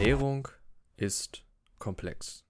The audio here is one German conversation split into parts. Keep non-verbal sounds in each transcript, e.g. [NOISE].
Ernährung ist komplex.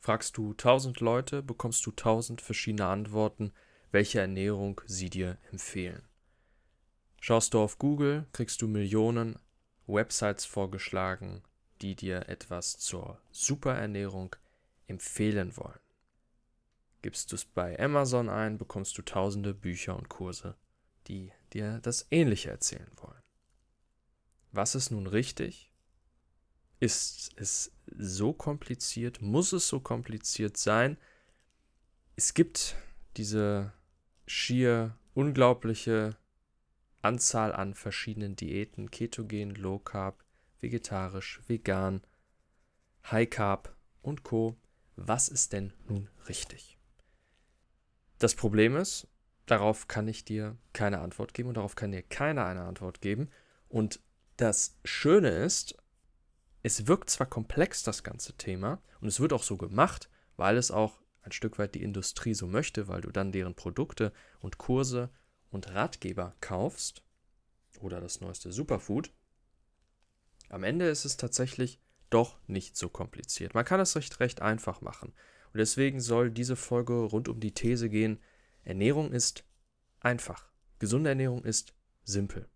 Fragst du tausend Leute, bekommst du tausend verschiedene Antworten, welche Ernährung sie dir empfehlen. Schaust du auf Google, kriegst du Millionen Websites vorgeschlagen, die dir etwas zur Superernährung empfehlen wollen. Gibst du es bei Amazon ein, bekommst du tausende Bücher und Kurse, die dir das Ähnliche erzählen wollen. Was ist nun richtig? Ist es so kompliziert? Muss es so kompliziert sein? Es gibt diese schier unglaubliche Anzahl an verschiedenen Diäten, Ketogen, Low Carb, vegetarisch, vegan, High Carb und Co. Was ist denn nun richtig? Das Problem ist, darauf kann ich dir keine Antwort geben und darauf kann dir keiner eine Antwort geben. Und das Schöne ist, es wirkt zwar komplex, das ganze Thema, und es wird auch so gemacht, weil es auch ein Stück weit die Industrie so möchte, weil du dann deren Produkte und Kurse und Ratgeber kaufst oder das neueste Superfood. Am Ende ist es tatsächlich doch nicht so kompliziert. Man kann es recht, recht einfach machen. Und deswegen soll diese Folge rund um die These gehen, Ernährung ist einfach. Gesunde Ernährung ist simpel.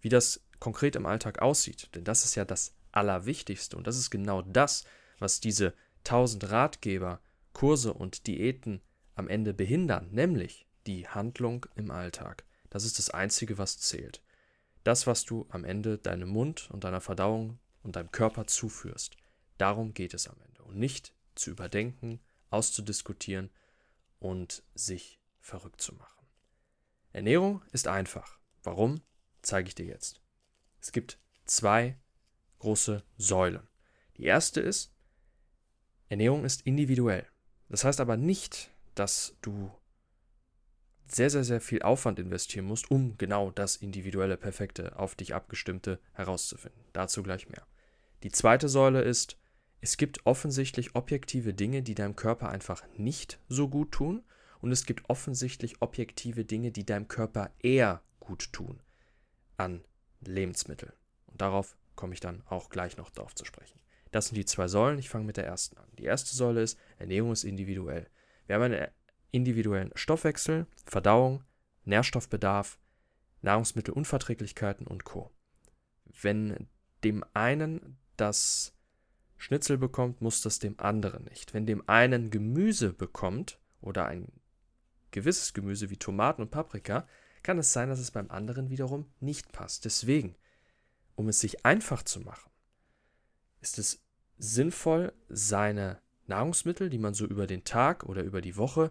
Wie das konkret im Alltag aussieht, denn das ist ja das Allerwichtigste und das ist genau das, was diese tausend Ratgeber, Kurse und Diäten am Ende behindern, nämlich die Handlung im Alltag. Das ist das Einzige, was zählt. Das, was du am Ende deinem Mund und deiner Verdauung und deinem Körper zuführst. Darum geht es am Ende. Und nicht zu überdenken, auszudiskutieren und sich verrückt zu machen. Ernährung ist einfach. Warum? Zeige ich dir jetzt. Es gibt zwei große Säulen. Die erste ist, Ernährung ist individuell. Das heißt aber nicht, dass du sehr, sehr, sehr viel Aufwand investieren musst, um genau das individuelle, perfekte, auf dich abgestimmte herauszufinden. Dazu gleich mehr. Die zweite Säule ist, es gibt offensichtlich objektive Dinge, die deinem Körper einfach nicht so gut tun und es gibt offensichtlich objektive Dinge, die deinem Körper eher gut tun an Lebensmitteln. Und darauf komme ich dann auch gleich noch darauf zu sprechen. Das sind die zwei Säulen. Ich fange mit der ersten an. Die erste Säule ist, Ernährung ist individuell. Wir haben einen individuellen Stoffwechsel, Verdauung, Nährstoffbedarf, Nahrungsmittelunverträglichkeiten und Co. Wenn dem einen das Schnitzel bekommt, muss das dem anderen nicht. Wenn dem einen Gemüse bekommt oder ein gewisses Gemüse wie Tomaten und Paprika, kann es sein, dass es beim anderen wiederum nicht passt. Deswegen, um es sich einfach zu machen, ist es sinnvoll, seine Nahrungsmittel, die man so über den Tag oder über die Woche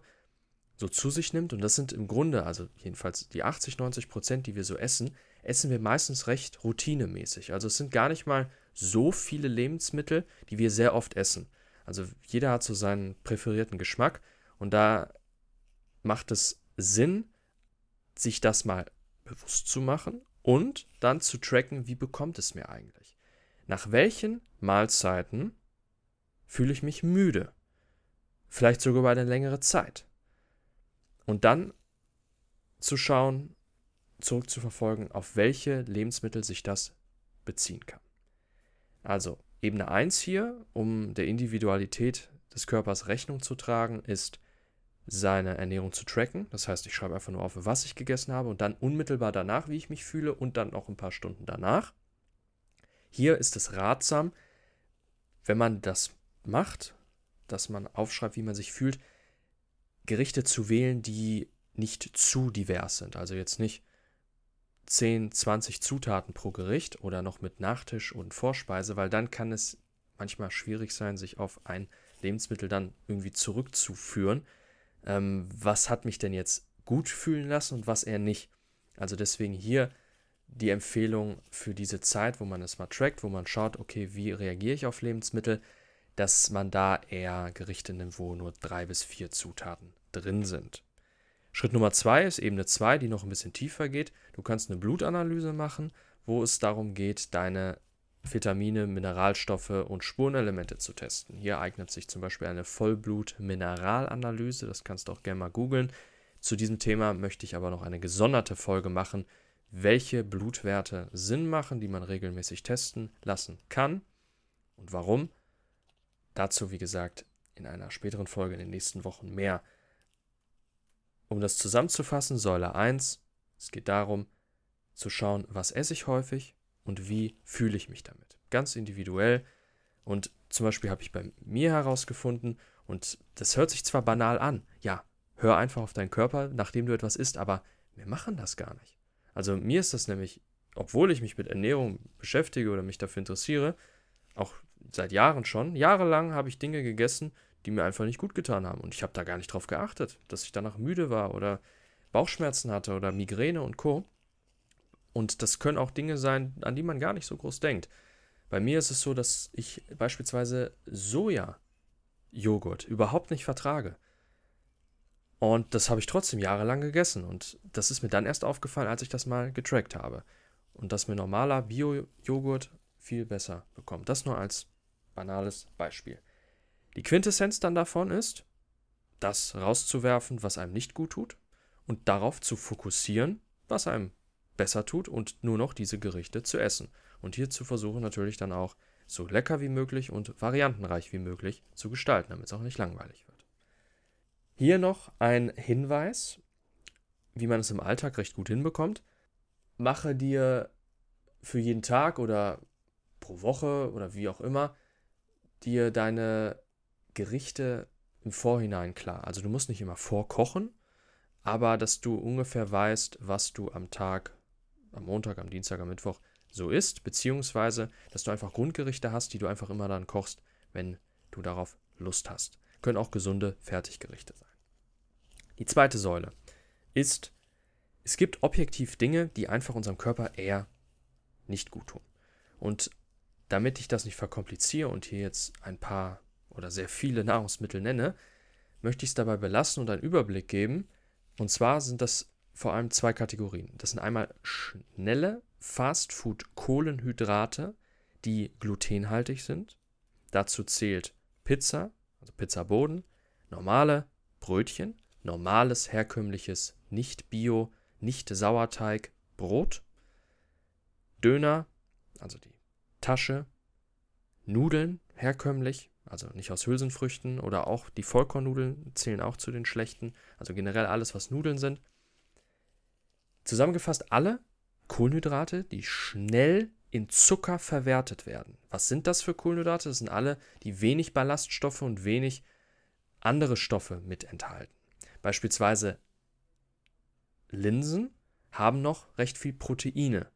so zu sich nimmt, und das sind im Grunde, also jedenfalls die 80, 90 Prozent, die wir so essen, essen wir meistens recht routinemäßig. Also es sind gar nicht mal so viele Lebensmittel, die wir sehr oft essen. Also jeder hat so seinen präferierten Geschmack und da macht es Sinn, sich das mal bewusst zu machen und dann zu tracken, wie bekommt es mir eigentlich? Nach welchen Mahlzeiten fühle ich mich müde? Vielleicht sogar über eine längere Zeit. Und dann zu schauen, zurückzuverfolgen, auf welche Lebensmittel sich das beziehen kann. Also Ebene 1 hier, um der Individualität des Körpers Rechnung zu tragen, ist seine Ernährung zu tracken. Das heißt, ich schreibe einfach nur auf, was ich gegessen habe und dann unmittelbar danach, wie ich mich fühle und dann noch ein paar Stunden danach. Hier ist es ratsam, wenn man das macht, dass man aufschreibt, wie man sich fühlt, Gerichte zu wählen, die nicht zu divers sind. Also jetzt nicht 10, 20 Zutaten pro Gericht oder noch mit Nachtisch und Vorspeise, weil dann kann es manchmal schwierig sein, sich auf ein Lebensmittel dann irgendwie zurückzuführen. Ähm, was hat mich denn jetzt gut fühlen lassen und was eher nicht? Also deswegen hier die Empfehlung für diese Zeit, wo man es mal trackt, wo man schaut, okay, wie reagiere ich auf Lebensmittel, dass man da eher Gerichte nimmt, wo nur drei bis vier Zutaten drin sind. Schritt Nummer zwei ist Ebene 2, die noch ein bisschen tiefer geht. Du kannst eine Blutanalyse machen, wo es darum geht, deine Vitamine, Mineralstoffe und Spurenelemente zu testen. Hier eignet sich zum Beispiel eine Vollblut-Mineralanalyse, das kannst du auch gerne mal googeln. Zu diesem Thema möchte ich aber noch eine gesonderte Folge machen, welche Blutwerte Sinn machen, die man regelmäßig testen lassen kann Und warum? Dazu, wie gesagt, in einer späteren Folge in den nächsten Wochen mehr. Um das zusammenzufassen, Säule 1, es geht darum, zu schauen, was esse ich häufig und wie fühle ich mich damit. Ganz individuell. Und zum Beispiel habe ich bei mir herausgefunden, und das hört sich zwar banal an, ja, hör einfach auf deinen Körper, nachdem du etwas isst, aber wir machen das gar nicht. Also mir ist das nämlich, obwohl ich mich mit Ernährung beschäftige oder mich dafür interessiere, auch seit Jahren schon, jahrelang habe ich Dinge gegessen, die mir einfach nicht gut getan haben. Und ich habe da gar nicht drauf geachtet, dass ich danach müde war oder Bauchschmerzen hatte oder Migräne und Co. Und das können auch Dinge sein, an die man gar nicht so groß denkt. Bei mir ist es so, dass ich beispielsweise Soja-Joghurt überhaupt nicht vertrage. Und das habe ich trotzdem jahrelang gegessen. Und das ist mir dann erst aufgefallen, als ich das mal getrackt habe. Und dass mir normaler Bio-Joghurt viel besser bekommt. Das nur als banales Beispiel. Die Quintessenz dann davon ist, das rauszuwerfen, was einem nicht gut tut, und darauf zu fokussieren, was einem besser tut und nur noch diese Gerichte zu essen. Und hier zu versuchen natürlich dann auch so lecker wie möglich und variantenreich wie möglich zu gestalten, damit es auch nicht langweilig wird. Hier noch ein Hinweis, wie man es im Alltag recht gut hinbekommt. Mache dir für jeden Tag oder pro Woche oder wie auch immer dir deine Gerichte im Vorhinein klar. Also du musst nicht immer vorkochen, aber dass du ungefähr weißt, was du am Tag am Montag, am Dienstag, am Mittwoch so ist, beziehungsweise, dass du einfach Grundgerichte hast, die du einfach immer dann kochst, wenn du darauf Lust hast. Können auch gesunde Fertiggerichte sein. Die zweite Säule ist, es gibt objektiv Dinge, die einfach unserem Körper eher nicht gut tun. Und damit ich das nicht verkompliziere und hier jetzt ein paar oder sehr viele Nahrungsmittel nenne, möchte ich es dabei belassen und einen Überblick geben. Und zwar sind das vor allem zwei Kategorien. Das sind einmal schnelle Fastfood-Kohlenhydrate, die glutenhaltig sind. Dazu zählt Pizza, also Pizzaboden, normale Brötchen, normales herkömmliches, nicht Bio, nicht Sauerteig Brot, Döner, also die Tasche, Nudeln herkömmlich, also nicht aus Hülsenfrüchten oder auch die Vollkornnudeln zählen auch zu den schlechten, also generell alles, was Nudeln sind. Zusammengefasst alle Kohlenhydrate, die schnell in Zucker verwertet werden. Was sind das für Kohlenhydrate? Das sind alle, die wenig Ballaststoffe und wenig andere Stoffe mit enthalten. Beispielsweise Linsen haben noch recht viel Proteine.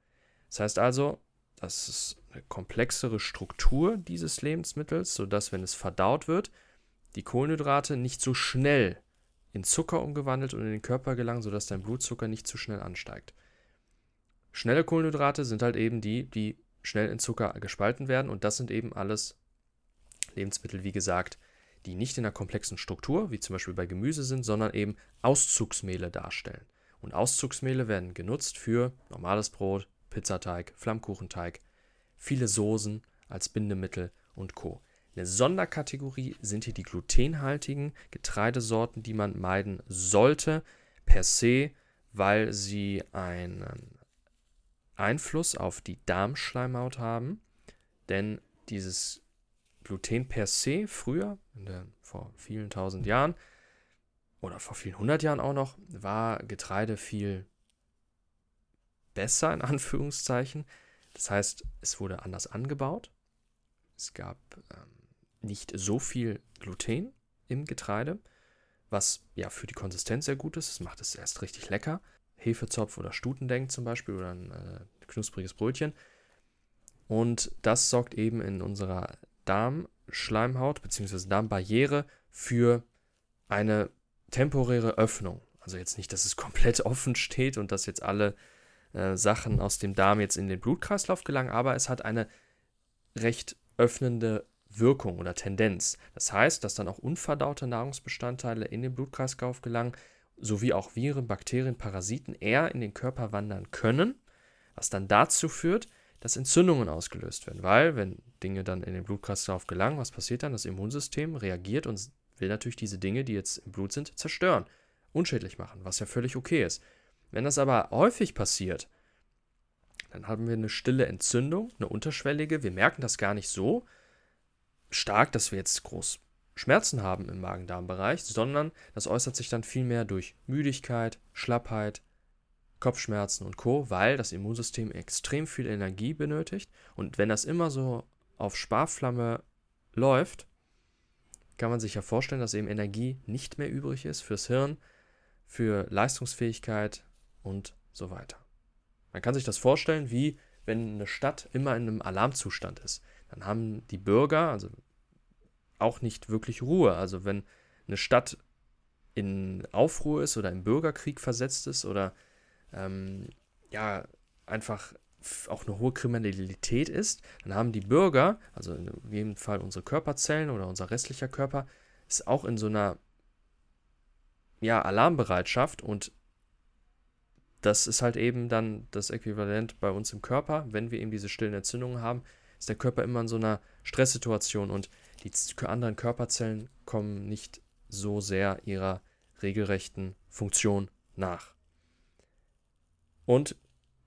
Das heißt also, das ist eine komplexere Struktur dieses Lebensmittels, sodass, wenn es verdaut wird, die Kohlenhydrate nicht so schnell in Zucker umgewandelt und in den Körper gelangen, sodass dein Blutzucker nicht zu schnell ansteigt. Schnelle Kohlenhydrate sind halt eben die, die schnell in Zucker gespalten werden und das sind eben alles Lebensmittel, wie gesagt, die nicht in einer komplexen Struktur, wie zum Beispiel bei Gemüse sind, sondern eben Auszugsmehle darstellen. Und Auszugsmehle werden genutzt für normales Brot, Pizzateig, Flammkuchenteig, viele Soßen als Bindemittel und Co. Eine Sonderkategorie sind hier die glutenhaltigen Getreidesorten, die man meiden sollte, per se, weil sie einen Einfluss auf die Darmschleimhaut haben. Denn dieses Gluten per se früher, der, vor vielen tausend Jahren oder vor vielen hundert Jahren auch noch, war Getreide viel besser in [LAUGHS] Anführungszeichen. Das heißt, es wurde anders angebaut. Es gab ähm, nicht so viel Gluten im Getreide, was ja für die Konsistenz sehr gut ist. Das macht es erst richtig lecker. Hefezopf oder Stutendenk zum Beispiel oder ein äh, knuspriges Brötchen. Und das sorgt eben in unserer Darmschleimhaut bzw. Darmbarriere für eine temporäre Öffnung. Also jetzt nicht, dass es [LAUGHS] komplett offen steht und dass jetzt alle äh, Sachen aus dem Darm jetzt in den Blutkreislauf gelangen, aber es hat eine recht öffnende Wirkung oder Tendenz. Das heißt, dass dann auch unverdaute Nahrungsbestandteile in den Blutkreislauf gelangen, sowie auch Viren, Bakterien, Parasiten eher in den Körper wandern können, was dann dazu führt, dass Entzündungen ausgelöst werden. Weil, wenn Dinge dann in den Blutkreislauf gelangen, was passiert dann? Das Immunsystem reagiert und will natürlich diese Dinge, die jetzt im Blut sind, zerstören, unschädlich machen, was ja völlig okay ist. Wenn das aber häufig passiert, dann haben wir eine stille Entzündung, eine unterschwellige, wir merken das gar nicht so, stark, dass wir jetzt groß Schmerzen haben im Magen-Darm-Bereich, sondern das äußert sich dann vielmehr durch Müdigkeit, Schlappheit, Kopfschmerzen und Co., weil das Immunsystem extrem viel Energie benötigt. Und wenn das immer so auf Sparflamme läuft, kann man sich ja vorstellen, dass eben Energie nicht mehr übrig ist fürs Hirn, für Leistungsfähigkeit und so weiter. Man kann sich das vorstellen, wie wenn eine Stadt immer in einem Alarmzustand ist. Dann haben die Bürger, also auch nicht wirklich Ruhe. Also wenn eine Stadt in Aufruhr ist oder im Bürgerkrieg versetzt ist oder ähm, ja einfach auch eine hohe Kriminalität ist, dann haben die Bürger, also in jedem Fall unsere Körperzellen oder unser restlicher Körper, ist auch in so einer ja, Alarmbereitschaft und das ist halt eben dann das Äquivalent bei uns im Körper. Wenn wir eben diese stillen Entzündungen haben, ist der Körper immer in so einer Stresssituation und die anderen Körperzellen kommen nicht so sehr ihrer regelrechten Funktion nach. Und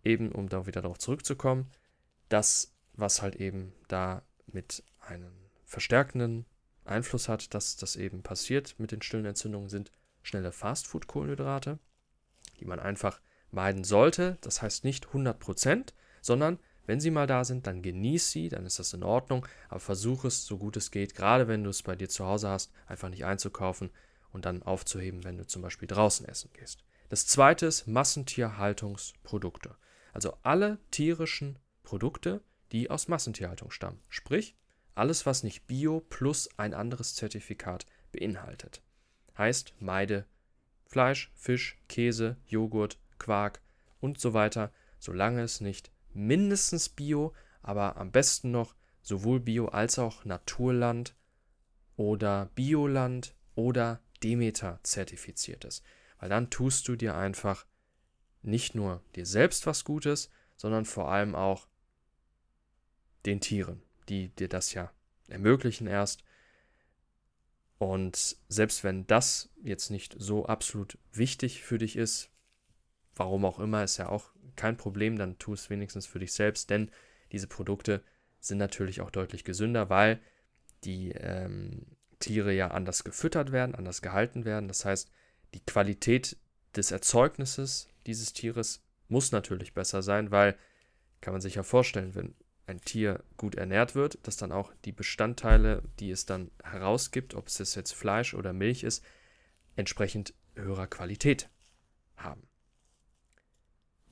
eben, um da wieder darauf zurückzukommen, das, was halt eben da mit einem verstärkenden Einfluss hat, dass das eben passiert mit den stillen Entzündungen, sind schnelle Fastfood-Kohlenhydrate, die man einfach meiden sollte. Das heißt nicht 100%, sondern wenn sie mal da sind, dann genieß sie, dann ist das in Ordnung, aber versuch es so gut es geht, gerade wenn du es bei dir zu Hause hast, einfach nicht einzukaufen und dann aufzuheben, wenn du zum Beispiel draußen essen gehst. Das zweite ist Massentierhaltungsprodukte. Also alle tierischen Produkte, die aus Massentierhaltung stammen. Sprich, alles, was nicht Bio plus ein anderes Zertifikat beinhaltet. Heißt, meide Fleisch, Fisch, Käse, Joghurt, Quark und so weiter, solange es nicht mindestens Bio, aber am besten noch sowohl Bio als auch Naturland oder Bioland oder Demeter zertifiziert ist. Weil dann tust du dir einfach nicht nur dir selbst was Gutes, sondern vor allem auch den Tieren, die dir das ja ermöglichen erst. Und selbst wenn das jetzt nicht so absolut wichtig für dich ist, warum auch immer, ist ja auch kein Problem, dann tu es wenigstens für dich selbst, denn diese Produkte sind natürlich auch deutlich gesünder, weil die ähm, Tiere ja anders gefüttert werden, anders gehalten werden. Das heißt, die Qualität des Erzeugnisses dieses Tieres muss natürlich besser sein, weil kann man sich ja vorstellen, wenn ein Tier gut ernährt wird, dass dann auch die Bestandteile, die es dann herausgibt, ob es jetzt Fleisch oder Milch ist, entsprechend höherer Qualität haben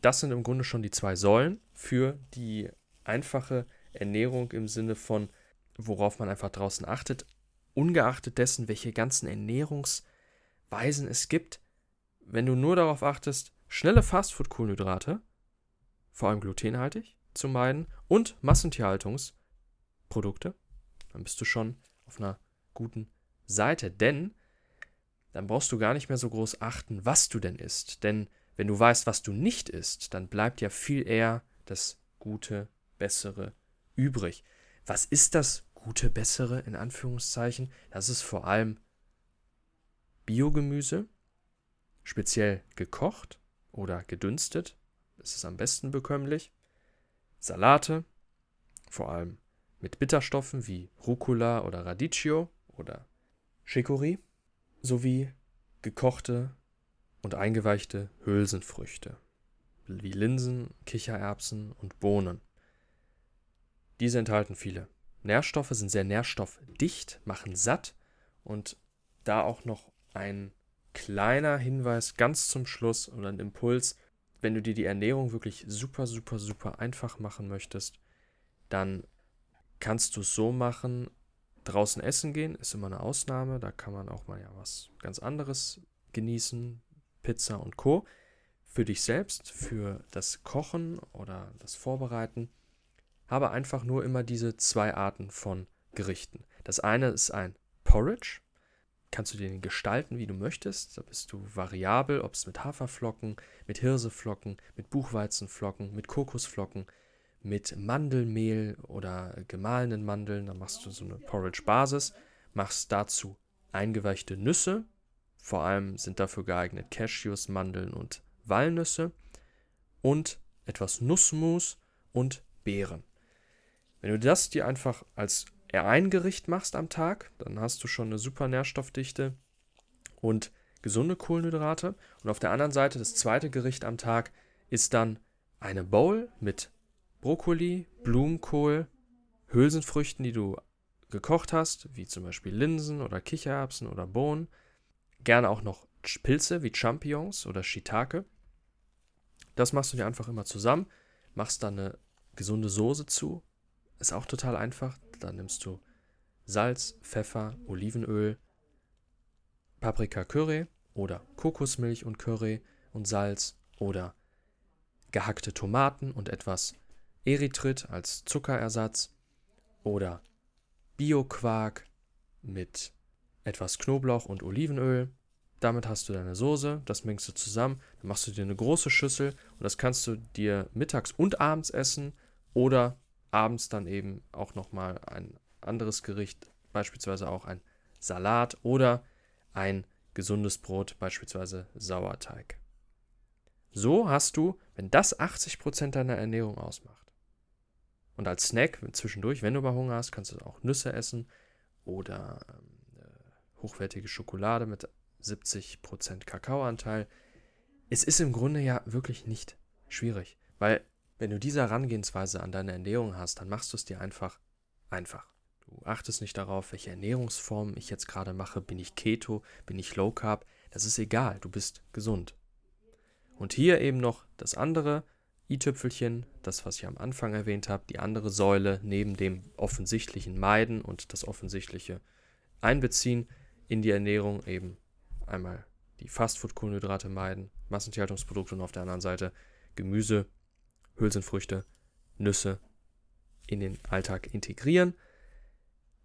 das sind im Grunde schon die zwei Säulen für die einfache Ernährung im Sinne von, worauf man einfach draußen achtet, ungeachtet dessen, welche ganzen Ernährungsweisen es gibt. Wenn du nur darauf achtest, schnelle Fastfood-Kohlenhydrate, vor allem glutenhaltig, zu meiden und Massentierhaltungsprodukte, dann bist du schon auf einer guten Seite. Denn dann brauchst du gar nicht mehr so groß achten, was du denn isst. Denn wenn du weißt, was du nicht isst, dann bleibt ja viel eher das Gute, Bessere übrig. Was ist das Gute, Bessere in Anführungszeichen? Das ist vor allem Biogemüse, speziell gekocht oder gedünstet. Das ist am besten bekömmlich. Salate, vor allem mit Bitterstoffen wie Rucola oder Radicchio oder Chicorée, sowie gekochte und eingeweichte Hülsenfrüchte, wie Linsen, Kichererbsen und Bohnen. Diese enthalten viele Nährstoffe, sind sehr nährstoffdicht, machen satt und da auch noch ein kleiner Hinweis ganz zum Schluss und ein Impuls, wenn du dir die Ernährung wirklich super, super, super einfach machen möchtest, dann kannst du es so machen, draußen essen gehen ist immer eine Ausnahme, da kann man auch mal ja was ganz anderes genießen, Pizza und Co. Für dich selbst, für das Kochen oder das Vorbereiten, habe einfach nur immer diese zwei Arten von Gerichten. Das eine ist ein Porridge. Kannst du den gestalten, wie du möchtest. Da bist du variabel, ob es mit Haferflocken, mit Hirseflocken, mit Buchweizenflocken, mit Kokosflocken, mit Mandelmehl oder gemahlenen Mandeln. Dann machst du so eine Porridge-Basis, machst dazu eingeweichte Nüsse, vor allem sind dafür geeignet Cashews, Mandeln und Walnüsse und etwas Nussmus und Beeren. Wenn du das dir einfach als ein Gericht machst am Tag, dann hast du schon eine super Nährstoffdichte und gesunde Kohlenhydrate. Und auf der anderen Seite, das zweite Gericht am Tag ist dann eine Bowl mit Brokkoli, Blumenkohl, Hülsenfrüchten, die du gekocht hast, wie zum Beispiel Linsen oder Kichererbsen oder Bohnen. Gerne auch noch Pilze wie Champignons oder Shiitake. Das machst du dir einfach immer zusammen, machst dann eine gesunde Soße zu. Ist auch total einfach. Dann nimmst du Salz, Pfeffer, Olivenöl, Paprika Curry oder Kokosmilch und Curry und Salz oder gehackte Tomaten und etwas Erythrit als Zuckerersatz oder Bio-Quark mit etwas Knoblauch und Olivenöl. Damit hast du deine Soße, das mengst du zusammen, dann machst du dir eine große Schüssel und das kannst du dir mittags und abends essen oder abends dann eben auch nochmal ein anderes Gericht, beispielsweise auch ein Salat oder ein gesundes Brot, beispielsweise Sauerteig. So hast du, wenn das 80% deiner Ernährung ausmacht. Und als Snack zwischendurch, wenn du mal Hunger hast, kannst du auch Nüsse essen oder ähm, hochwertige Schokolade mit 70% Kakaoanteil. Es ist im Grunde ja wirklich nicht schwierig, weil wenn du diese Herangehensweise an deine Ernährung hast, dann machst du es dir einfach einfach. Du achtest nicht darauf, welche Ernährungsform ich jetzt gerade mache. Bin ich Keto? Bin ich Low Carb? Das ist egal, du bist gesund. Und hier eben noch das andere i-Tüpfelchen, das, was ich am Anfang erwähnt habe, die andere Säule neben dem offensichtlichen Meiden und das offensichtliche Einbeziehen in die Ernährung eben einmal die Fastfood-Kohlenhydrate meiden, Massentierhaltungsprodukte und auf der anderen Seite Gemüse, Hülsenfrüchte, Nüsse in den Alltag integrieren.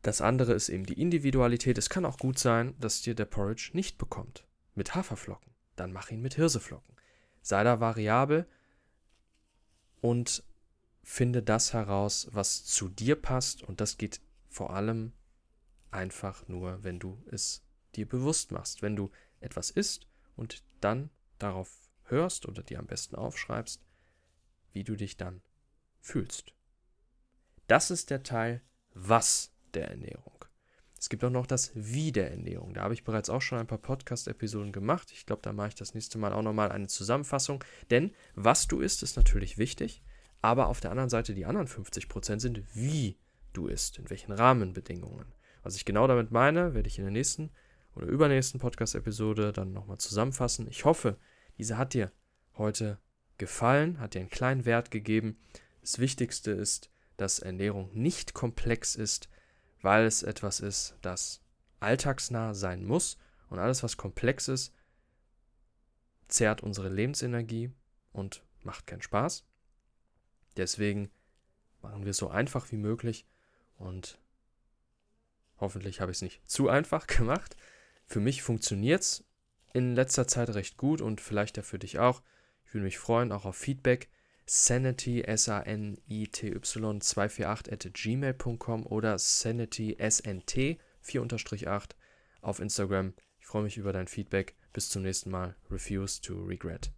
Das andere ist eben die Individualität. Es kann auch gut sein, dass dir der Porridge nicht bekommt. Mit Haferflocken. Dann mach ihn mit Hirseflocken. Sei da variabel und finde das heraus, was zu dir passt. Und das geht vor allem einfach nur, wenn du es dir bewusst machst. Wenn du etwas isst und dann darauf hörst oder dir am besten aufschreibst, wie du dich dann fühlst. Das ist der Teil was der Ernährung. Es gibt auch noch das Wie der Ernährung. Da habe ich bereits auch schon ein paar Podcast-Episoden gemacht. Ich glaube, da mache ich das nächste Mal auch nochmal eine Zusammenfassung. Denn was du isst, ist natürlich wichtig. Aber auf der anderen Seite, die anderen 50% sind, wie du isst, in welchen Rahmenbedingungen. Was ich genau damit meine, werde ich in der nächsten oder übernächsten Podcast-Episode dann nochmal zusammenfassen. Ich hoffe, diese hat dir heute gefallen, hat dir einen kleinen Wert gegeben. Das Wichtigste ist, dass Ernährung nicht komplex ist, weil es etwas ist, das alltagsnah sein muss und alles, was komplex ist, zehrt unsere Lebensenergie und macht keinen Spaß. Deswegen machen wir es so einfach wie möglich und hoffentlich habe ich es nicht zu einfach [LAUGHS] gemacht. Für mich funktioniert es in letzter Zeit recht gut und vielleicht ja für dich auch. Ich würde mich freuen, auch auf Feedback. Sanity, S-A-N-I-T-Y 248 at gmail.com oder Sanity, S-N-T 4-8 auf Instagram. Ich freue mich über dein Feedback. Bis zum nächsten Mal. Refuse to regret.